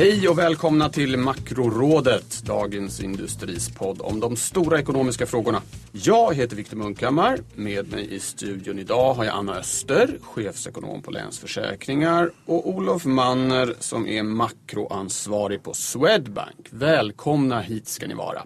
Hej och välkomna till Makrorådet, dagens industrispodd om de stora ekonomiska frågorna. Jag heter Viktor Munkhammar. Med mig i studion idag har jag Anna Öster, chefsekonom på Länsförsäkringar och Olof Manner som är makroansvarig på Swedbank. Välkomna hit ska ni vara.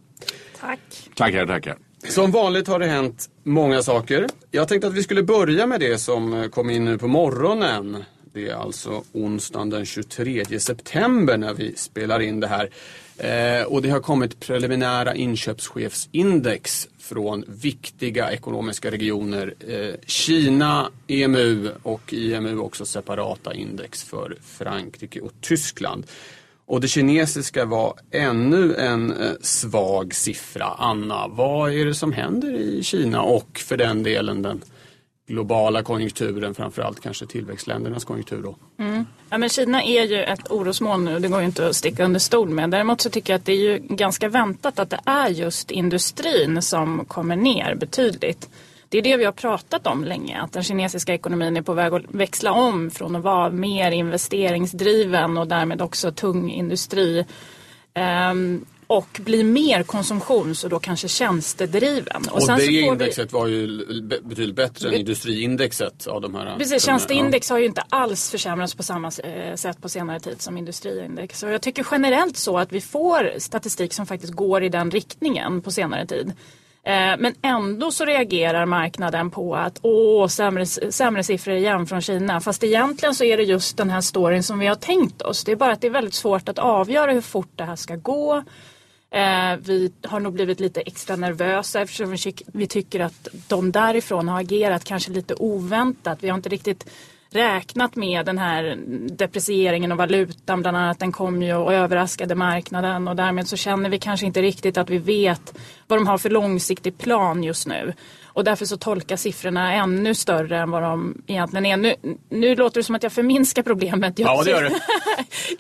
Tack. Tackar, tackar. Som vanligt har det hänt många saker. Jag tänkte att vi skulle börja med det som kom in nu på morgonen. Det är alltså onsdagen den 23 september när vi spelar in det här. Eh, och det har kommit preliminära inköpschefsindex från viktiga ekonomiska regioner. Eh, Kina, EMU och IMU också separata index för Frankrike och Tyskland. Och det kinesiska var ännu en eh, svag siffra. Anna, vad är det som händer i Kina och för den delen den globala konjunkturen, framförallt kanske tillväxtländernas konjunktur då? Mm. Ja, men Kina är ju ett orosmoln nu, det går ju inte att sticka under stol med. Däremot så tycker jag att det är ju ganska väntat att det är just industrin som kommer ner betydligt. Det är det vi har pratat om länge, att den kinesiska ekonomin är på väg att växla om från att vara mer investeringsdriven och därmed också tung industri. Ehm, och blir mer konsumtions och då kanske tjänstedriven. Och, och det indexet vi... var ju betydligt bättre än industriindexet av de här. Precis, tjänsteindex ja. har ju inte alls försämrats på samma eh, sätt på senare tid som industriindex. Och jag tycker generellt så att vi får statistik som faktiskt går i den riktningen på senare tid. Eh, men ändå så reagerar marknaden på att åh, sämre, sämre siffror igen från Kina. Fast egentligen så är det just den här storyn som vi har tänkt oss. Det är bara att det är väldigt svårt att avgöra hur fort det här ska gå. Eh, vi har nog blivit lite extra nervösa eftersom vi tycker att de därifrån har agerat kanske lite oväntat. Vi har inte riktigt räknat med den här deprecieringen av valutan bland annat. Den kom ju och överraskade marknaden och därmed så känner vi kanske inte riktigt att vi vet vad de har för långsiktig plan just nu. Och därför så tolkas siffrorna ännu större än vad de egentligen är. Nu, nu låter det som att jag förminskar problemet. Jag, ja, det gör du.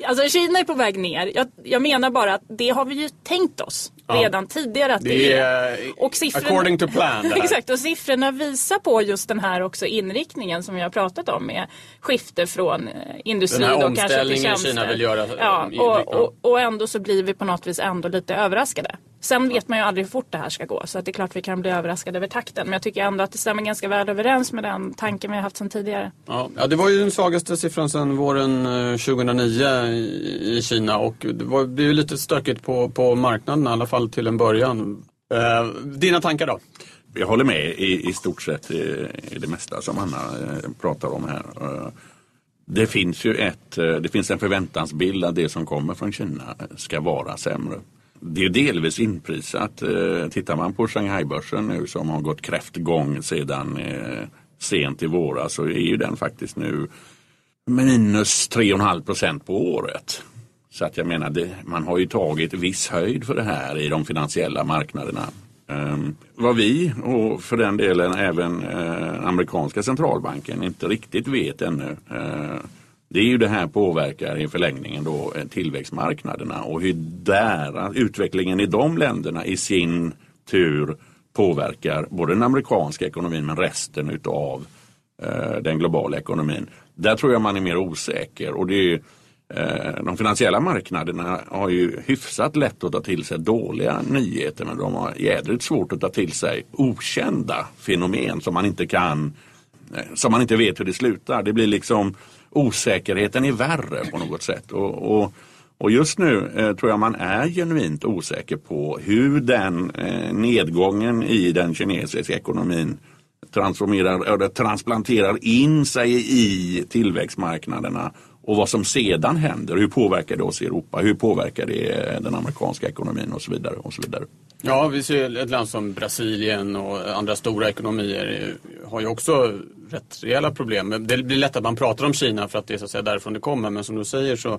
alltså Kina är på väg ner. Jag, jag, menar bara att det har vi ju tänkt oss ja. redan tidigare att det, det är. Och siffrorna, according to plan. exakt, och siffrorna visar på just den här också inriktningen som vi har pratat om med skifte från eh, industri den här då kanske till tjänster. Kina vill göra. Ja, och, och, och ändå så blir vi på något vis ändå lite överraskade. Sen vet man ju aldrig hur fort det här ska gå så att det är klart vi kan bli överraskade över takten. Men jag tycker ändå att det stämmer ganska väl överens med den tanken vi har haft sedan tidigare. Ja, ja det var ju den svagaste siffran sedan våren 2009 eh, i, Kina och det var ju lite stökigt på, på marknaden i alla fall till en början. Eh, dina tankar då? Jag håller med i, i stort sett i, i det mesta som Anna eh, pratar om här. Eh, det finns ju ett, det finns en förväntansbild att det som kommer från Kina ska vara sämre det är delvis inprisat. Eh, tittar man på Shanghai-börsen nu som har gått kräftgång sedan eh, sent i våras så är ju den faktiskt nu minus 3,5 procent på året. Så att jag menar, det, man har ju tagit viss höjd för det här i de finansiella marknaderna. Um, vad vi och för den delen även uh, amerikanska centralbanken inte riktigt vet ännu uh, det är ju det här påverkar i förlängningen då eh, tillväxtmarknaderna och hur där, utvecklingen i de länderna i sin tur påverkar både den amerikanska ekonomin men resten utav eh, den globala ekonomin. Där tror jag man är mer osäker och det är eh, de finansiella marknaderna har ju hyfsat lätt att ta till sig dåliga nyheter men de har jädrigt svårt att ta till sig okända fenomen som man inte kan eh, som man inte vet hur det slutar. Det blir liksom osäkerheten är värre på något sätt. Och, och, och just nu eh, tror jag man är genuint osäker på hur den eh, nedgången i den kinesiska ekonomin transformerar, eller transplanterar in sig i tillväxtmarknaderna och vad som sedan händer. Hur påverkar det oss i Europa? Hur påverkar det eh, den amerikanska ekonomin och så vidare. Och så vidare. Ja, vi ser ett land som Brasilien och andra stora ekonomier har ju också rätt rejäla problem. Det blir lätt att man pratar om Kina för att det är så att säga därifrån det kommer. Men som du säger så,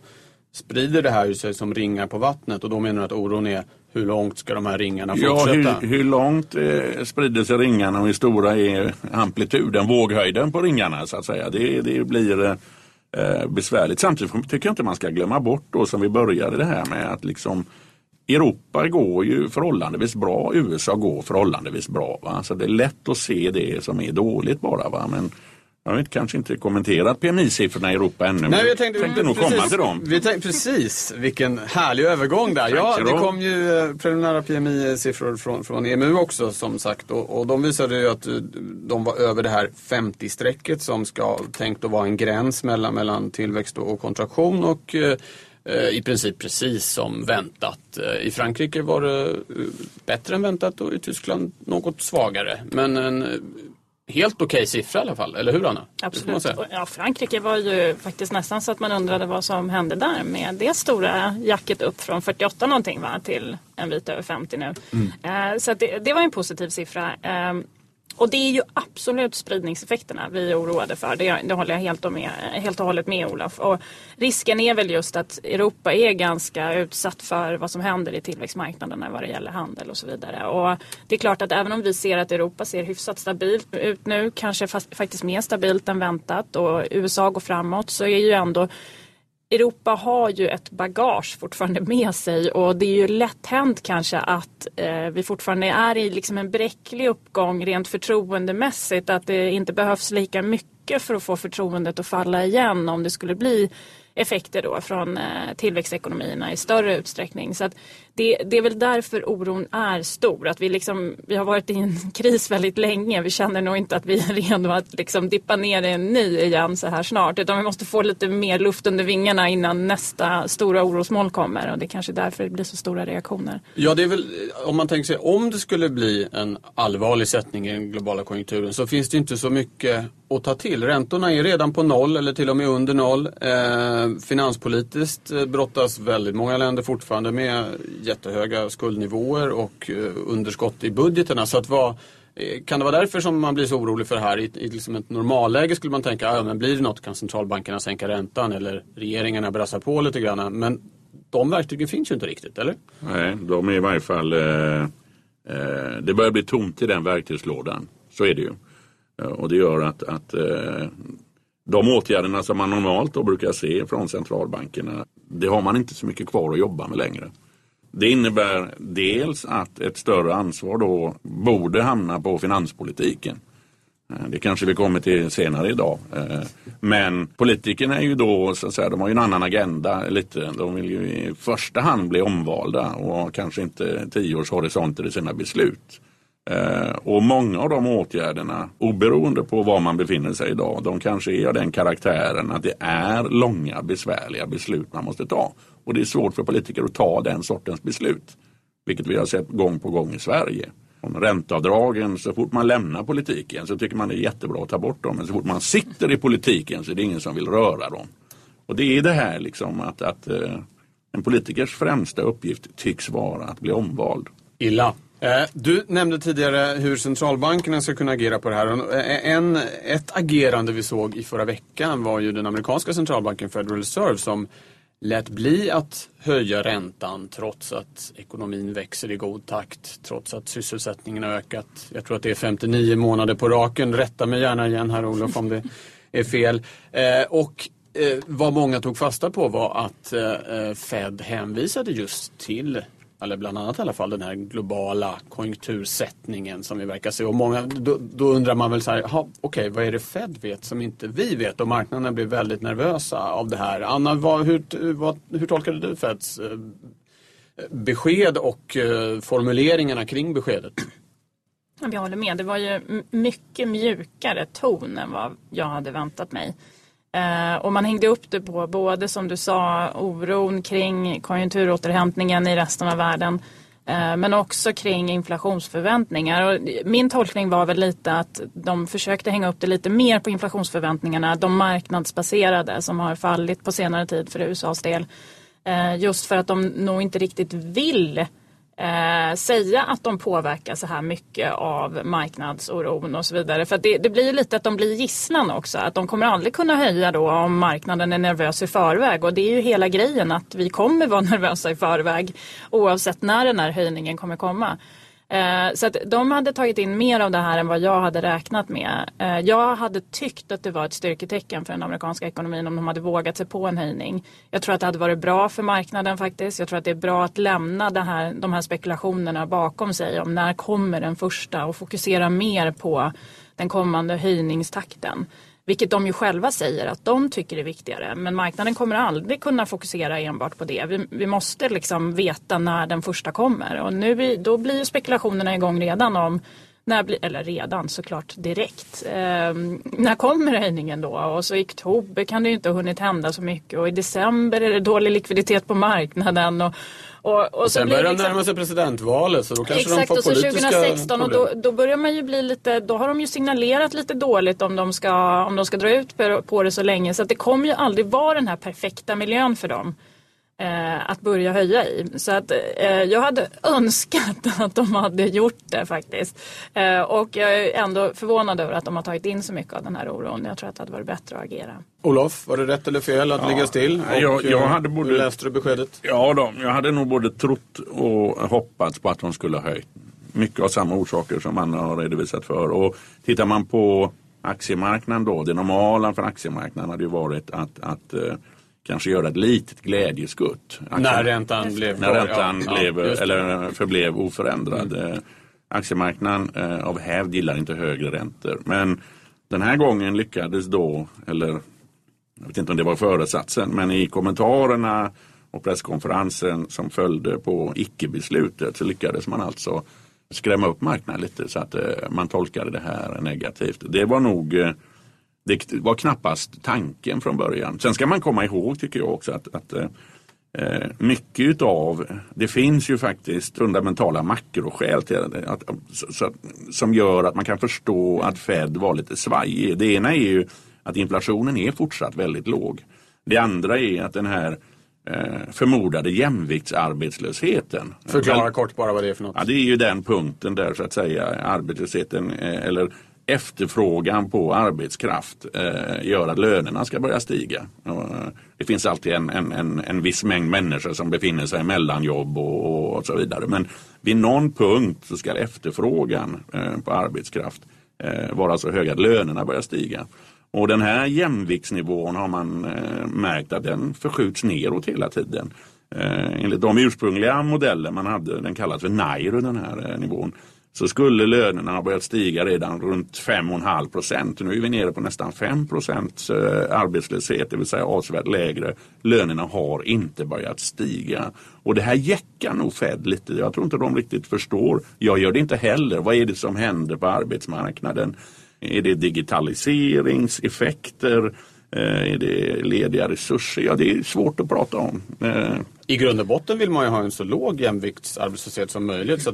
sprider det här sig som ringar på vattnet och då menar du att oron är hur långt ska de här ringarna Ja, fortsätta? hur, hur långt eh, sprider sig ringarna och hur stora är amplituden, våghöjden på ringarna så att säga. Det, det blir eh, Eh, besvärligt. Samtidigt tycker jag inte man ska glömma bort då som vi började det här med att liksom Europa går ju förhållandevis bra, USA går förhållandevis bra. Va? Så det är lätt att se det som är dåligt bara. Va? Men jag har kanske inte kommenterat PMI-siffrorna i Europa ännu. Nej, jag tänkte, tänkte nog precis, komma till dem. Vi tänkte, precis, vilken härlig övergång där. Ja, det kom ju eh, preliminära PMI-siffror från, från EMU också som sagt. Och, och de visade ju att eh, de var över det här 50-strecket som ska tänkt att vara en gräns mellan, mellan tillväxt och kontraktion. Och eh, i princip precis som väntat. I Frankrike var det bättre än väntat och i Tyskland något svagare. Men en helt okej okay siffra i alla fall, eller hur Anna? Absolut. Ja, Frankrike var ju faktiskt nästan så att man undrade vad som hände där med det stora jacket upp från 48 någonting va, till en bit över 50 nu. Mm. Eh, så det, det, var en positiv siffra. Eh, och det är ju absolut spridningseffekterna vi är oroade för. Det, det håller jag helt och, med, helt och hållet med Olof. Och risken är väl just att Europa är ganska utsatt för vad som händer i tillväxtmarknaderna vad det gäller handel och så vidare. Och det är klart att även om vi ser att Europa ser hyfsat stabilt ut nu, kanske fast, faktiskt mer stabilt än väntat och USA går framåt så är ju ändå Europa har ju ett bagage fortfarande med sig och det är ju lätt hänt kanske att eh, vi fortfarande är i liksom en bräcklig uppgång rent förtroendemässigt. Att det inte behövs lika mycket för att få förtroendet att falla igen om det skulle bli effekter då från eh, tillväxtekonomierna i större utsträckning. Så att det, det, är väl därför oron är stor. Att vi, liksom, vi har varit i en kris väldigt länge. Vi känner nog inte att vi är redo att liksom dippa ner i en ny igen så här snart. Utan vi måste få lite mer luft under vingarna innan nästa stora orosmål kommer. Och det är kanske därför det blir så stora reaktioner. Ja, det är väl om man tänker sig om det skulle bli en allvarlig sättning i den globala konjunkturen så finns det inte så mycket att ta till. Räntorna är redan på noll eller till och med under noll. Eh, finanspolitiskt eh, brottas väldigt många länder fortfarande med jättehöga skuldnivåer och eh, underskott i budgeterna. Så att vad, eh, kan det vara därför som man blir så orolig för det här? I, i liksom ett normalläge skulle man tänka, ah, ja, men blir det något kan centralbankerna sänka räntan eller regeringarna brassa på lite grann. Men de verktygen finns ju inte riktigt, eller? Nej, de är i varje fall... Eh, eh, det börjar bli tomt i den verktygslådan. Så är det ju. Eh, och det gör att, att eh, de åtgärderna som man normalt då brukar se från centralbankerna, det har man inte så mycket kvar att jobba med längre. Det innebär dels att ett större ansvar då borde hamna på finanspolitiken. Eh, det kanske vi kommer till senare idag. Eh, men politikerna är ju då, så att säga, de har ju en annan agenda lite. De vill ju i första hand bli omvalda och har kanske inte tioårshorisonter i sina beslut. Eh, och många av de åtgärderna, oberoende på var man befinner sig idag, de kanske är av den karaktären att det är långa besvärliga beslut man måste ta. Och det är svårt för politiker att ta den sortens beslut. Vilket vi har sett gång på gång i Sverige. Om ränteavdragen, så fort man lämnar politiken så tycker man det är jättebra att ta bort dem. Men så fort man sitter i politiken så är det ingen som vill röra dem. Och det är det här liksom att, att eh, en politikers främsta uppgift tycks vara att bli omvald. Illa. Eh, du nämnde tidigare hur centralbankerna ska kunna agera på det här. Eh, en, ett agerande vi såg i förra veckan var ju den amerikanska centralbanken Federal Reserve som lät bli att höja räntan trots att ekonomin växer i god takt, trots att sysselsättningen har ökat. Jag tror att det är 59 månader på raken. Rätta mig gärna igen här Olof om det är fel. Eh, och vad många tog fasta på var att Fed hänvisade just till eller bland annat i alla fall den här globala konjunktursättningen som vi verkar se. Och många, då, då undrar man väl så här, okej okay, vad är det Fed vet som inte vi vet? Och marknaderna blir väldigt nervösa av det här. Anna, vad, hur, vad, hur tolkade du Feds eh, besked och eh, formuleringarna kring beskedet? Jag håller med. Det var ju mycket mjukare ton än vad jag hade väntat mig. Eh, och man hängde upp det på både som du sa oron kring konjunkturåterhämtningen i resten av världen eh, men också kring inflationsförväntningar. Och min tolkning var väl lite att de försökte hänga upp det lite mer på inflationsförväntningarna, de marknadsbaserade som har fallit på senare tid för USAs del. Eh, just för att de nog inte riktigt vill eh, säga att de påverkas så här mycket av marknadsoron och så vidare. För det, det, blir lite att de blir gisslan också. Att de kommer aldrig kunna höja då om marknaden är nervös i förväg. Och det är ju hela grejen att vi kommer vara nervösa i förväg oavsett när den här höjningen kommer komma. Eh, så att de hade tagit in mer av det här än vad jag hade räknat med. Eh, jag hade tyckt att det var ett styrketecken för den amerikanska ekonomin om de hade vågat sig på en höjning. Jag tror att det hade varit bra för marknaden faktiskt. Jag tror att det är bra att lämna det här, de här spekulationerna bakom sig om när kommer den första och fokusera mer på den kommande höjningstakten. Vilket de ju själva säger att de tycker är viktigare. Men marknaden kommer aldrig kunna fokusera enbart på det. Vi, vi måste liksom veta när den första kommer. Och nu, då blir spekulationerna igång redan om när blir, eller redan såklart direkt. Eh, när kommer höjningen då? Och så i oktober kan det ju inte ha hunnit hända så mycket och i december är det dålig likviditet på marknaden. Och, och, och, och sen börjar liksom... närma sig presidentvalet så då kanske Exakt, de får politiska och så 2016 problem. och då, då, börjar man ju bli lite, då har de ju signalerat lite dåligt om de ska, om de ska dra ut på det så länge. Så att det kommer ju aldrig vara den här perfekta miljön för dem eh, att börja höja i. Så att eh, jag hade önskat att de hade gjort det faktiskt. Eh, och jag är ändå förvånad över att de har tagit in så mycket av den här oron. Jag tror att det hade varit bättre att agera. Olof, var det rätt eller fel att ja, ligga still? Och, jag, jag eh, hade både, hur läste du beskedet? Ja, då, jag hade nog både trott och hoppats på att de skulle ha höjt. Mycket av samma orsaker som man har redovisat för. Och tittar man på aktiemarknaden då, det normala för aktiemarknaden hade ju varit att, att eh, kanske göra ett litet glädjeskutt. När räntan blev, när räntan ja, blev, ja, eller förblev oförändrad. Mm. Eh, aktiemarknaden eh, av hävd gillar inte högre räntor. Men den här gången lyckades då, eller jag vet inte om det var föresatsen, men i kommentarerna och presskonferensen som följde på icke-beslutet så lyckades man alltså skrämma upp marknaden lite så att eh, man tolkade det här negativt. Det var nog eh, det var knappast tanken från början. Sen ska man komma ihåg tycker jag också att, att eh, mycket utav, det finns ju faktiskt fundamentala makroskäl till det, att, så, som gör att man kan förstå att Fed var lite svajig. Det ena är ju att inflationen är fortsatt väldigt låg. Det andra är att den här eh, förmodade jämviktsarbetslösheten. Förklara kort bara vad det är för något. Ja, det är ju den punkten där så att säga arbetslösheten eh, eller efterfrågan på arbetskraft eh, gör att lönerna ska börja stiga. Eh, det finns alltid en, en, en, en viss mängd människor som befinner sig mellan jobb och, och så vidare. Men vid någon punkt så ska efterfrågan eh, på arbetskraft eh, vara så hög att lönerna börjar stiga. Och den här jämviktsnivån har man eh, märkt att den förskjuts neråt hela tiden. Eh, enligt de ursprungliga modeller man hade, den kallas för NAIRO den här eh, nivån, så skulle lönerna ha börjat stiga redan runt 5,5 procent. Nu är vi nere på nästan 5 procents eh, arbetslöshet, det vill säga avsevärt lägre. Lönerna har inte börjat stiga. Och det här jäckar nog Fed lite. Jag tror inte de riktigt förstår. Jag gör det inte heller. Vad är det som händer på arbetsmarknaden? Är det digitaliseringseffekter? Eh, är det lediga resurser? Ja, det är svårt att prata om. Eh, i grund och botten vill man ju ha en så låg jämviktsarbetslöshet som möjligt. Så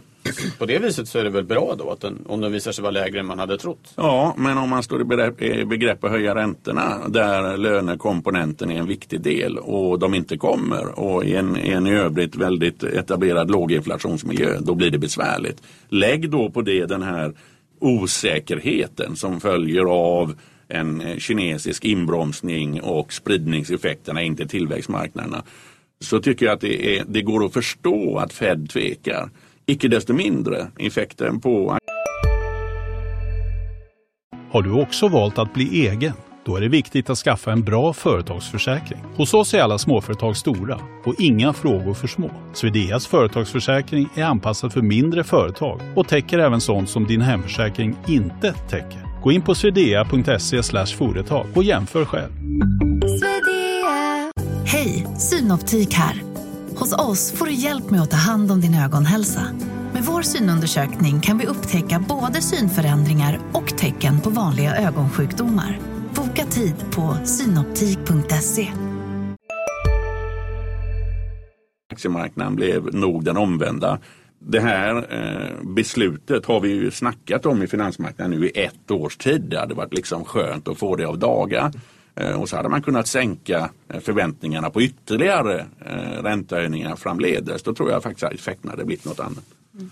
på det viset så är det väl bra då att den, om den visar sig vara lägre än man hade trott. Ja, men om man står i begrepp, i begrepp att höja räntorna där lönekomponenten är en viktig del och de inte kommer och i en, i en i övrigt väldigt etablerad låginflationsmiljö, då blir det besvärligt. Lägg då på det den här osäkerheten som följer av en kinesisk inbromsning och spridningseffekterna in till tillväxtmarknaderna så tycker jag att det, är, det går att förstå att Fed tvekar. Icke desto mindre effekten på Har du också valt att bli egen? Då är det viktigt att skaffa en bra företagsförsäkring. Hos oss är alla småföretag stora och inga frågor för små. Swedeas företagsförsäkring är anpassad för mindre företag och täcker även sånt som din hemförsäkring inte täcker. Gå in på swedea.se företag och jämför själv. Hej, Synoptik här. Hos oss får du hjälp med att ta hand om din ögonhälsa. Med vår synundersökning kan vi upptäcka både synförändringar och tecken på vanliga ögonsjukdomar. Boka tid på synoptik.se. Aktiemarknaden blev nog den omvända det här eh, beslutet har vi ju snackat om i finansmarknaden nu i ett års tid. Det hade varit liksom skönt att få det av daga. Och så hade man kunnat sänka förväntningarna på ytterligare räntehöjningar framledes. Då tror jag faktiskt att effekten hade blivit något annat.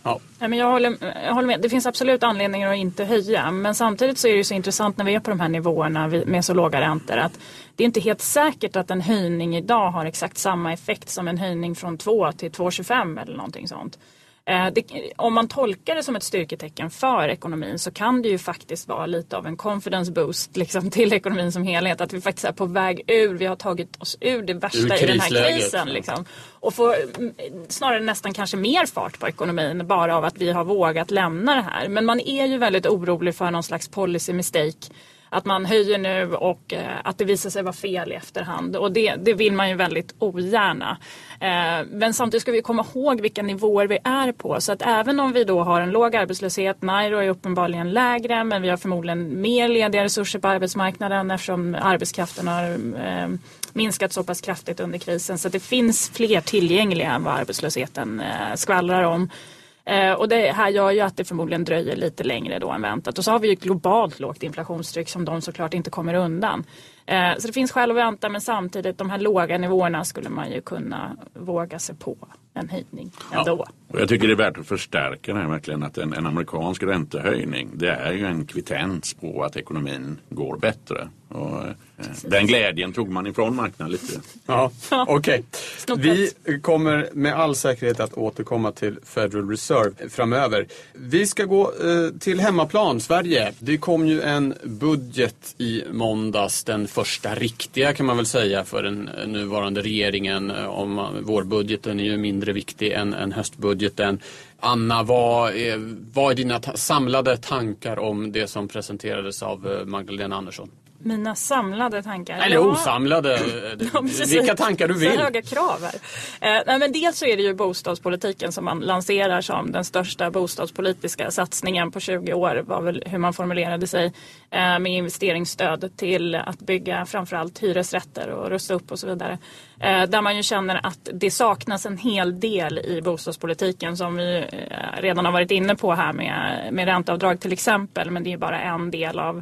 Ja. men jag, håller, jag håller med. Det finns absolut anledningar att inte höja. Men samtidigt så är det så intressant när vi är på de här nivåerna med så låga räntor att det är inte helt säkert att en höjning idag har exakt samma effekt som en höjning från 2 till 2,25 eller någonting sånt. Eh, det, om man tolkar det som ett styrketecken för ekonomin så kan det ju faktiskt vara lite av en confidence boost liksom, till ekonomin som helhet. Att vi faktiskt är på väg ur, vi har tagit oss ur det värsta ur i den här krisen. Liksom. Och får mm, snarare nästan kanske mer fart på ekonomin bara av att vi har vågat lämna det här. Men man är ju väldigt orolig för någon slags policy mistake att man höjer nu och eh, att det visar sig vara fel i efterhand. Och det, det vill man ju väldigt ogärna. Eh, men samtidigt ska vi komma ihåg vilka nivåer vi är på. Så att även om vi då har en låg arbetslöshet, Nairo är uppenbarligen lägre men vi har förmodligen mer lediga resurser på arbetsmarknaden eftersom arbetskraften har eh, minskat så pass kraftigt under krisen. Så det finns fler tillgängliga än vad arbetslösheten eh, skvallrar om. Eh, och det här gör ju att det förmodligen dröjer lite längre då än väntat. Och så har vi ju ett globalt lågt inflationstryck som de såklart inte kommer undan. Eh, så det finns skäl att vänta men samtidigt de här låga nivåerna skulle man ju kunna våga sig på en höjning ändå. Ja. Och jag tycker det är värt att förstärka det här verkligen att en, en amerikansk räntehöjning det är ju en kvittens på att ekonomin går bättre. Och, eh, den glädjen tog man ifrån marknaden lite. Ja, Okej, okay. vi kommer med all säkerhet att återkomma till Federal Reserve framöver. Vi ska gå eh, till hemmaplan, Sverige. Det kom ju en budget i måndags, den första riktiga kan man väl säga för den eh, nuvarande regeringen. Eh, om eh, vårbudgeten är ju mindre viktig än, än höstbudgeten. Anna, vad är, vad är dina ta samlade tankar om det som presenterades av Magdalena Andersson? Mina samlade tankar? Eller ja. osamlade, ja, vilka tankar du vill. Så höga krav här. Eh, nej, men dels så är det ju bostadspolitiken som man lanserar som den största bostadspolitiska satsningen på 20 år var väl hur man formulerade sig eh, med investeringsstöd till att bygga framförallt hyresrätter och rusta upp och så vidare. Eh, där man ju känner att det saknas en hel del i bostadspolitiken som vi eh, redan har varit inne på här med, med ränteavdrag till exempel men det är bara en del av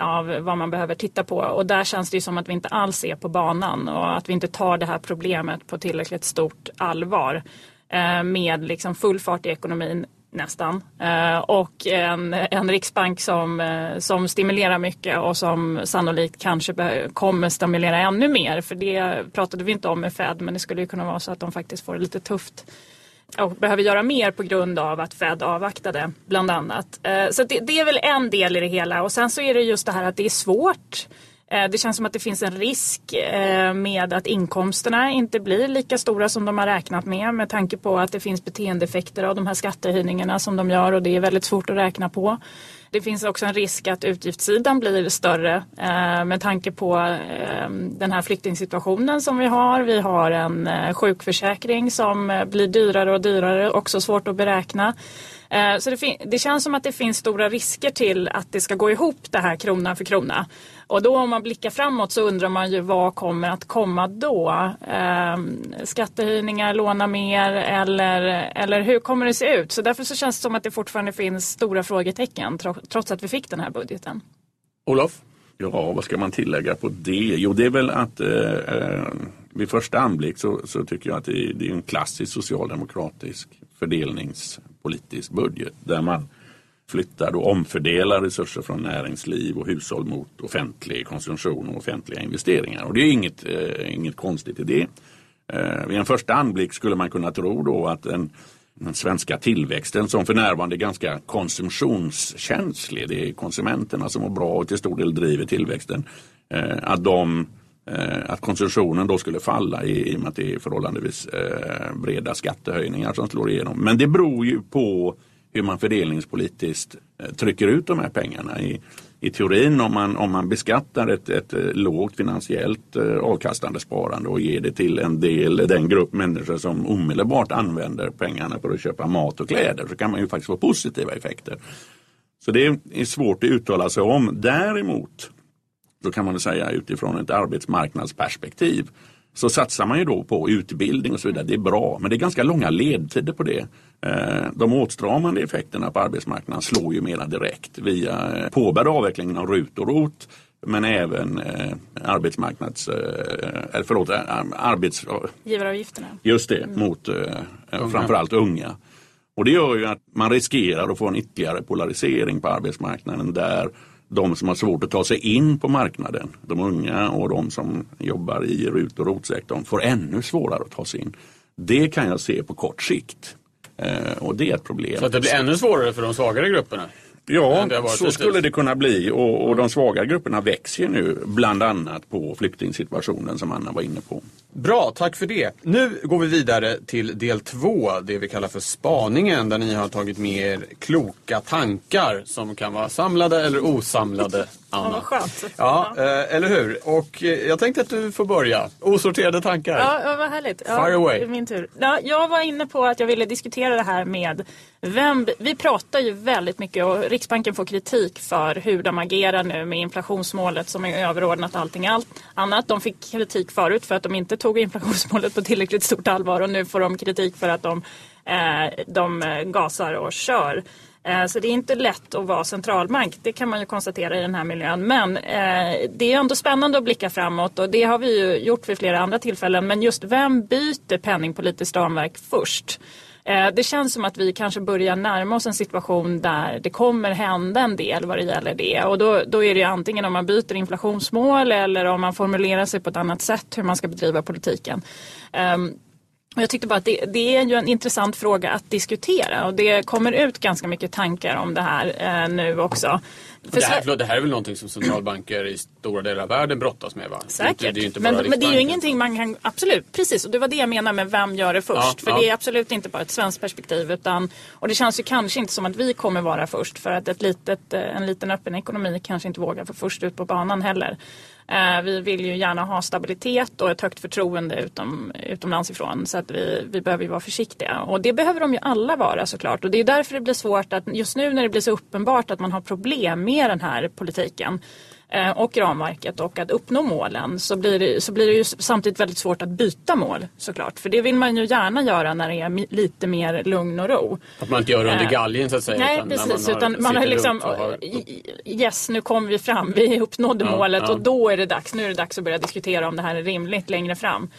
av vad man behöver titta på. Och där känns det ju som att vi inte alls är på banan och att vi inte tar det här problemet på tillräckligt stort allvar. Eh, med liksom full fart i ekonomin nästan. Eh, och en, en riksbank som, eh, som stimulerar mycket och som sannolikt kanske kommer stimulera ännu mer. För det pratade vi inte om med Fed men det skulle ju kunna vara så att de faktiskt får det lite tufft och behöver göra mer på grund av att Fed avvaktade bland annat. Eh, så det, det, är väl en del i det hela och sen så är det just det här att det är svårt. Eh, det känns som att det finns en risk eh, med att inkomsterna inte blir lika stora som de har räknat med med tanke på att det finns beteendeeffekter av de här skattehöjningarna som de gör och det är väldigt svårt att räkna på. Det finns också en risk att utgiftssidan blir större eh, med tanke på eh, den här flyktingsituationen som vi har. Vi har en eh, sjukförsäkring som eh, blir dyrare och dyrare, också svårt att beräkna. Eh, så det, det, känns som att det finns stora risker till att det ska gå ihop det här krona för krona. Och då om man blickar framåt så undrar man ju vad kommer att komma då? Eh, skattehöjningar, låna mer eller, eller hur kommer det se ut? Så därför så känns det som att det fortfarande finns stora frågetecken trots att vi fick den här budgeten. Olof? Ja, vad ska man tillägga på det? Jo, det är väl att eh, eh vid första anblick så, så, tycker jag att det det är en klassisk socialdemokratisk fördelningspolitisk budget där man flyttar och omfördelar resurser från näringsliv och hushåll mot offentlig konsumtion och offentliga investeringar. Och det är inget, eh, inget konstigt i det. Eh, vid en första anblick skulle man kunna tro då att en, den svenska tillväxten som för närvarande är ganska konsumtionskänslig, det är konsumenterna som mår bra och till stor del driver tillväxten, eh, att de Eh, att konsumtionen då skulle falla i, i och med att det är förhållandevis eh, breda skattehöjningar som slår igenom. Men det beror ju på hur man fördelningspolitiskt eh, trycker ut de här pengarna. I, i teorin om man, om man beskattar ett, ett eh, lågt finansiellt eh, avkastande sparande och ger det till en del, den grupp människor som omedelbart använder pengarna för att köpa mat och kläder så kan man ju faktiskt få positiva effekter. Så det är svårt att uttala sig om. Däremot så kan man säga utifrån ett arbetsmarknadsperspektiv så satsar man ju då på utbildning och så vidare. Det är bra, men det är ganska långa ledtider på det. Eh, de åtstramande effekterna på arbetsmarknaden slår ju mera direkt via påbörjad avvecklingen av RUT och ROT Men även eh, arbetsmarknads, eh, eller förlåt, eh, arbets... Givaravgifterna. Just det, mot eh, framförallt unga. Och det gör ju att man riskerar att få en ytterligare polarisering på arbetsmarknaden där de som har svårt att ta sig in på marknaden, de unga och de som jobbar i RUT och ROT-sektorn får ännu svårare att ta sig in. Det kan jag se på kort sikt. Eh, och det är ett problem. Så att det blir ännu svårare för de svagare grupperna? Ja, så skulle det kunna bli och, och de svaga grupperna växer nu bland annat på flyktingsituationen som Anna var inne på. Bra, tack för det. Nu går vi vidare till del två, det vi kallar för spaningen, där ni har tagit med er kloka tankar som kan vara samlade eller osamlade. Anna. Ja, vad skönt. Ja, eh, eller hur? Och eh, jag tänkte att du får börja. Osorterade tankar. Ja, ja vad härligt. Ja, Fire away. Min tur. Ja, jag var inne på att jag ville diskutera det här med vem... Vi pratar ju väldigt mycket och Riksbanken får kritik för hur de agerar nu med inflationsmålet som är överordnat allting annat. De fick kritik förut för att de inte tog inflationsmålet på tillräckligt stort allvar och nu får de kritik för att de, eh, de eh, gasar och kör. Eh, så det är inte lätt att vara centralbank, det kan man ju konstatera i den här miljön. Men eh, det är ändå spännande att blicka framåt och det har vi ju gjort vid flera andra tillfällen. Men just vem byter penningpolitiskt ramverk först? Eh, det känns som att vi kanske börjar närma oss en situation där det kommer hända en del vad det gäller det. Och då, då är det antingen om man byter inflationsmål eller om man formulerar sig på ett annat sätt hur man ska bedriva politiken. Ehm, jag tyckte bara att det, det, är ju en intressant fråga att diskutera och det kommer ut ganska mycket tankar om det här eh, nu också. Det här, det här är väl någonting som centralbanker i stora delar av världen brottas med? Va? Säkert, det men, men, det är ju ingenting man kan, absolut, precis och det var det jag menade med vem gör det först. Ja, för ja. det är absolut inte bara ett svenskt perspektiv utan, och det känns ju kanske inte som att vi kommer vara först för att ett litet, eh, en liten öppen ekonomi kanske inte vågar få först ut på banan heller. Eh, vi vill ju gärna ha stabilitet och ett högt förtroende utom, utomlands ifrån. Så att vi, vi behöver ju vara försiktiga. Och det behöver de ju alla vara såklart. Och det är därför det blir svårt att just nu när det blir så uppenbart att man har problem med den här politiken och ramverket och att uppnå målen så blir, det, så blir det ju samtidigt väldigt svårt att byta mål såklart. För det vill man ju gärna göra när det är lite mer lugn och ro. Att man inte gör det under eh, galgen så att säga. Nej utan precis, man utan man har liksom har... yes nu kom vi fram, vi uppnådde ja, målet ja. och då är det dags, nu är det dags att börja diskutera om det här är rimligt längre fram.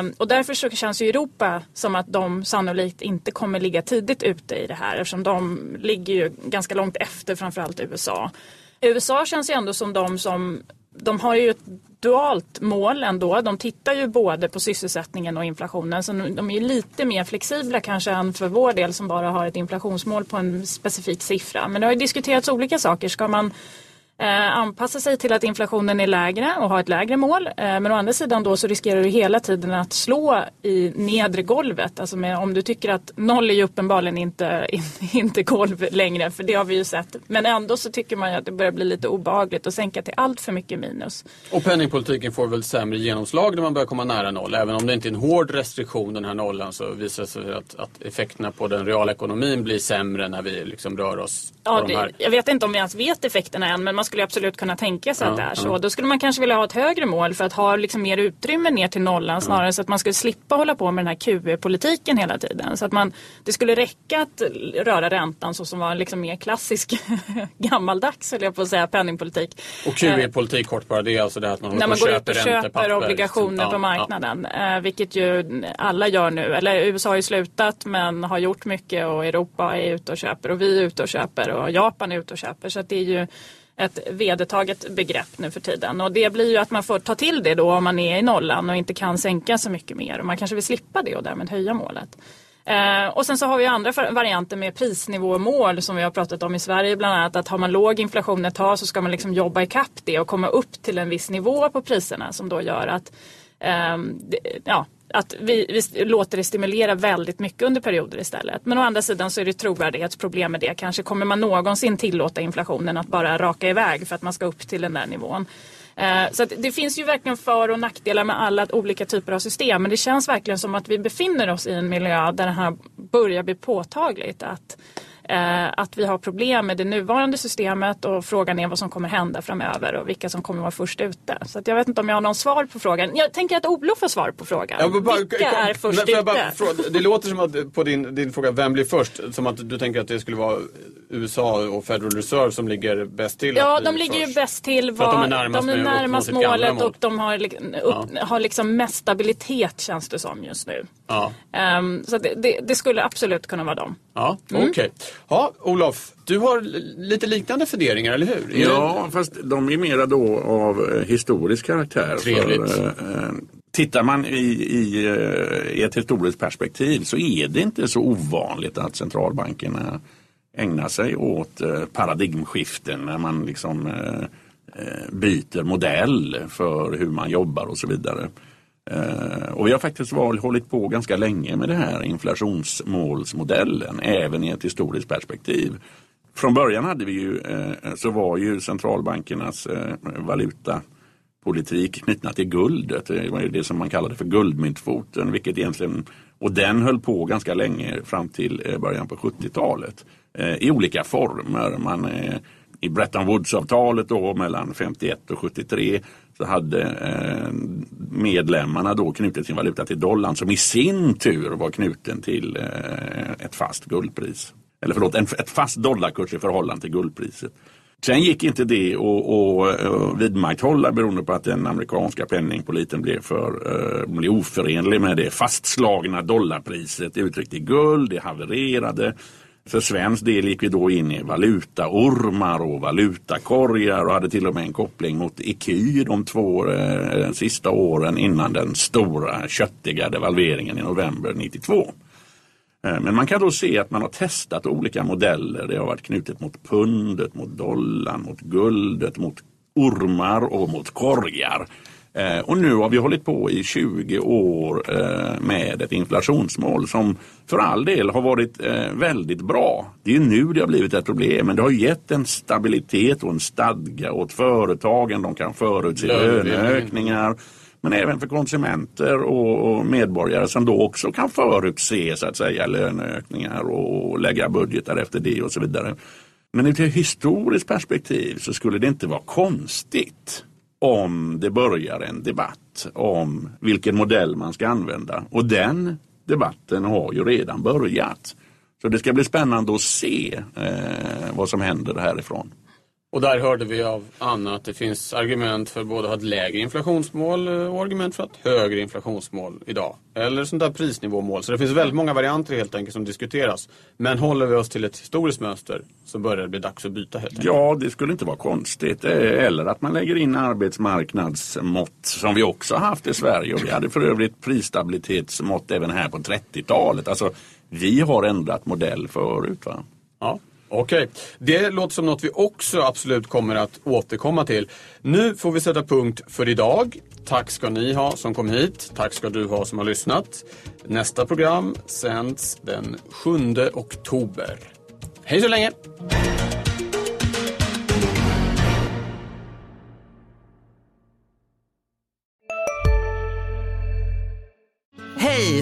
Um, och därför så känns ju Europa som att de sannolikt inte kommer ligga tidigt ute i det här eftersom de ligger ju ganska långt efter framförallt USA. USA känns ju ändå som de som de har ju ett dualt mål ändå. De tittar ju både på sysselsättningen och inflationen. Så de är ju lite mer flexibla kanske än för vår del som bara har ett inflationsmål på en specifik siffra. Men det har ju diskuterats olika saker. Ska man anpassa sig till att inflationen är lägre och ha ett lägre mål. Eh, men å andra sidan då så riskerar du hela tiden att slå i nedre golvet. Alltså med, om du tycker att noll är ju uppenbarligen inte, inte golv längre, för det har vi ju sett. Men ändå så tycker man ju att det börjar bli lite obehagligt att sänka till allt för mycket minus. Och penningpolitiken får väl sämre genomslag när man börjar komma nära noll. Även om det inte är en hård restriktion den här nollan så visar det sig att, att effekterna på den reala ekonomin blir sämre när vi liksom rör oss ja, de här. Det, jag vet inte om vi ens vet effekterna än men man skulle absolut kunna tänka sig ja, att det är så. Ja. Då skulle man kanske vilja ha ett högre mål för att ha liksom mer utrymme ner till nollan snarare ja. så att man skulle slippa hålla på med den här QE-politiken hela tiden. Så att man, det skulle räcka att röra räntan så som var liksom mer klassisk gammaldags, höll jag på att säga, penningpolitik. Och QE-politik kort bara, det är alltså det att man, När man går ut och köper obligationer på marknaden. Eh, vilket ju alla gör nu. Eller USA har ju slutat men har gjort mycket och Europa är ute och köper och vi är ute och köper och Japan är ute och köper. Så det är ju ett vedertaget begrepp nu för tiden. Och det blir ju att man får ta till det då om man är i nollan och inte kan sänka så mycket mer. Och man kanske vill slippa det och därmed höja målet. Eh, och sen så har vi andra varianter med prisnivåmål som vi har pratat om i Sverige bland annat. Att har man låg inflation ett tag så ska man liksom jobba ikapp det och komma upp till en viss nivå på priserna som då gör att eh, ja, att vi, vi, låter det stimulera väldigt mycket under perioder istället. Men å andra sidan så är det trovärdighetsproblem med det. Kanske kommer man någonsin tillåta inflationen att bara raka iväg för att man ska upp till den där nivån. Eh, så det finns ju verkligen för och nackdelar med alla olika typer av system. Men det känns verkligen som att vi befinner oss i en miljö där det här börjar bli påtagligt. Att att vi har problem med det nuvarande systemet och frågan är vad som kommer hända framöver och vilka som kommer vara först ute. Så jag vet inte om jag har någon svar på frågan. Jag tänker att Olof får svar på frågan. Ja, bara, vilka kom, är först ute? Fråga, det låter som att på din, din fråga, vem blir först? Som att du tänker att det skulle vara USA och Federal Reserve som ligger bäst till? Ja, de ligger ju bäst till. Att de är vad- närmast de är närmast målet mål. och de har, upp, har liksom mest stabilitet känns det som just nu. Ja, Ehm, så det, det, det skulle absolut kunna vara dem. ja Mm. okej. Ja, Olof, du har li- lite liknande funderingar, eller hur? Är Ja, fast de är mera då av eh, historisk karaktär. Trevligt. För, eh, tittar man i, i, eh, i ett historiskt perspektiv så är det inte så ovanligt att centralbankerna ägna sig åt eh, paradigmskiften när man liksom eh, eh, byter modell för hur man jobbar och så vidare. Och vi har faktiskt hållit på ganska länge med det här inflationsmålsmodellen, även i ett historiskt perspektiv. Från början hade vi ju, så var ju centralbankernas valuta politik knutna till guldet. Det var ju det som man kallade för guldmyntfoten, vilket egentligen, och den höll på ganska länge fram till eh, början på 70-talet. Eh, I olika former. Man, eh, I Bretton Woods-avtalet då mellan 51 och 73 så hade medlemmarna då knutit sin valuta till dollarn som i sin tur var knuten till ett fast guldpris. Eller förlåt, ett fast dollarkurs i förhållande till guldpriset. Sen gick inte det att eh, vidmakthålla beroende på att den amerikanska penningpoliten blev, för, eh, blev oförenlig med det fastslagna dollarpriset uttryckt i guld. Det havererade. För svensk del gick vi då in i valutaormar och valutakorgar och hade till och med en koppling mot ecu de två eh, sista åren innan den stora köttiga devalveringen i november 92. Eh, Men man kan då se att man har testat olika modeller. Det har varit knutet mot pundet, mot dollarn, mot guldet, mot ormar och mot korgar. Eh, Och nu har vi hållit på i 20 år eh, med ett inflationsmål som för all del har varit väldigt bra. Det är nu det har blivit ett problem men det har gett en stabilitet och en stadga åt företagen. De kan förutse löneökningar. Men även för konsumenter och, medborgare som då också kan förutse så att säga löneökningar och lägga budgetar efter det och så vidare. Men ur ett historiskt perspektiv så skulle det inte vara konstigt om det börjar en debatt om vilken modell man ska använda. Och den debatten har ju redan börjat. Så det ska bli spännande att se eh, vad som händer härifrån. Och där hörde vi av Anna att det finns argument för både att ha ett lägre inflationsmål eh, och argument för att högre inflationsmål idag. Eller sånt där prisnivåmål. Så det finns väldigt många varianter helt enkelt som diskuteras. Men håller vi oss till ett historiskt mönster så börjar det bli dags att byta helt enkelt. Ja, det skulle inte vara konstigt. Eh, Eller att man lägger in arbetsmarknadsmått som vi också har haft i Sverige. Och vi hade för övrigt prisstabilitetsmått även här på 30-talet. Alltså, vi har ändrat modell förut. Va? Ja, Okej, det låter som något vi också absolut kommer att återkomma till. Nu får vi sätta punkt för idag. Tack ska ni ha som kom hit. Tack ska du ha som har lyssnat. Nästa program sänds den 7 oktober. Hej så länge!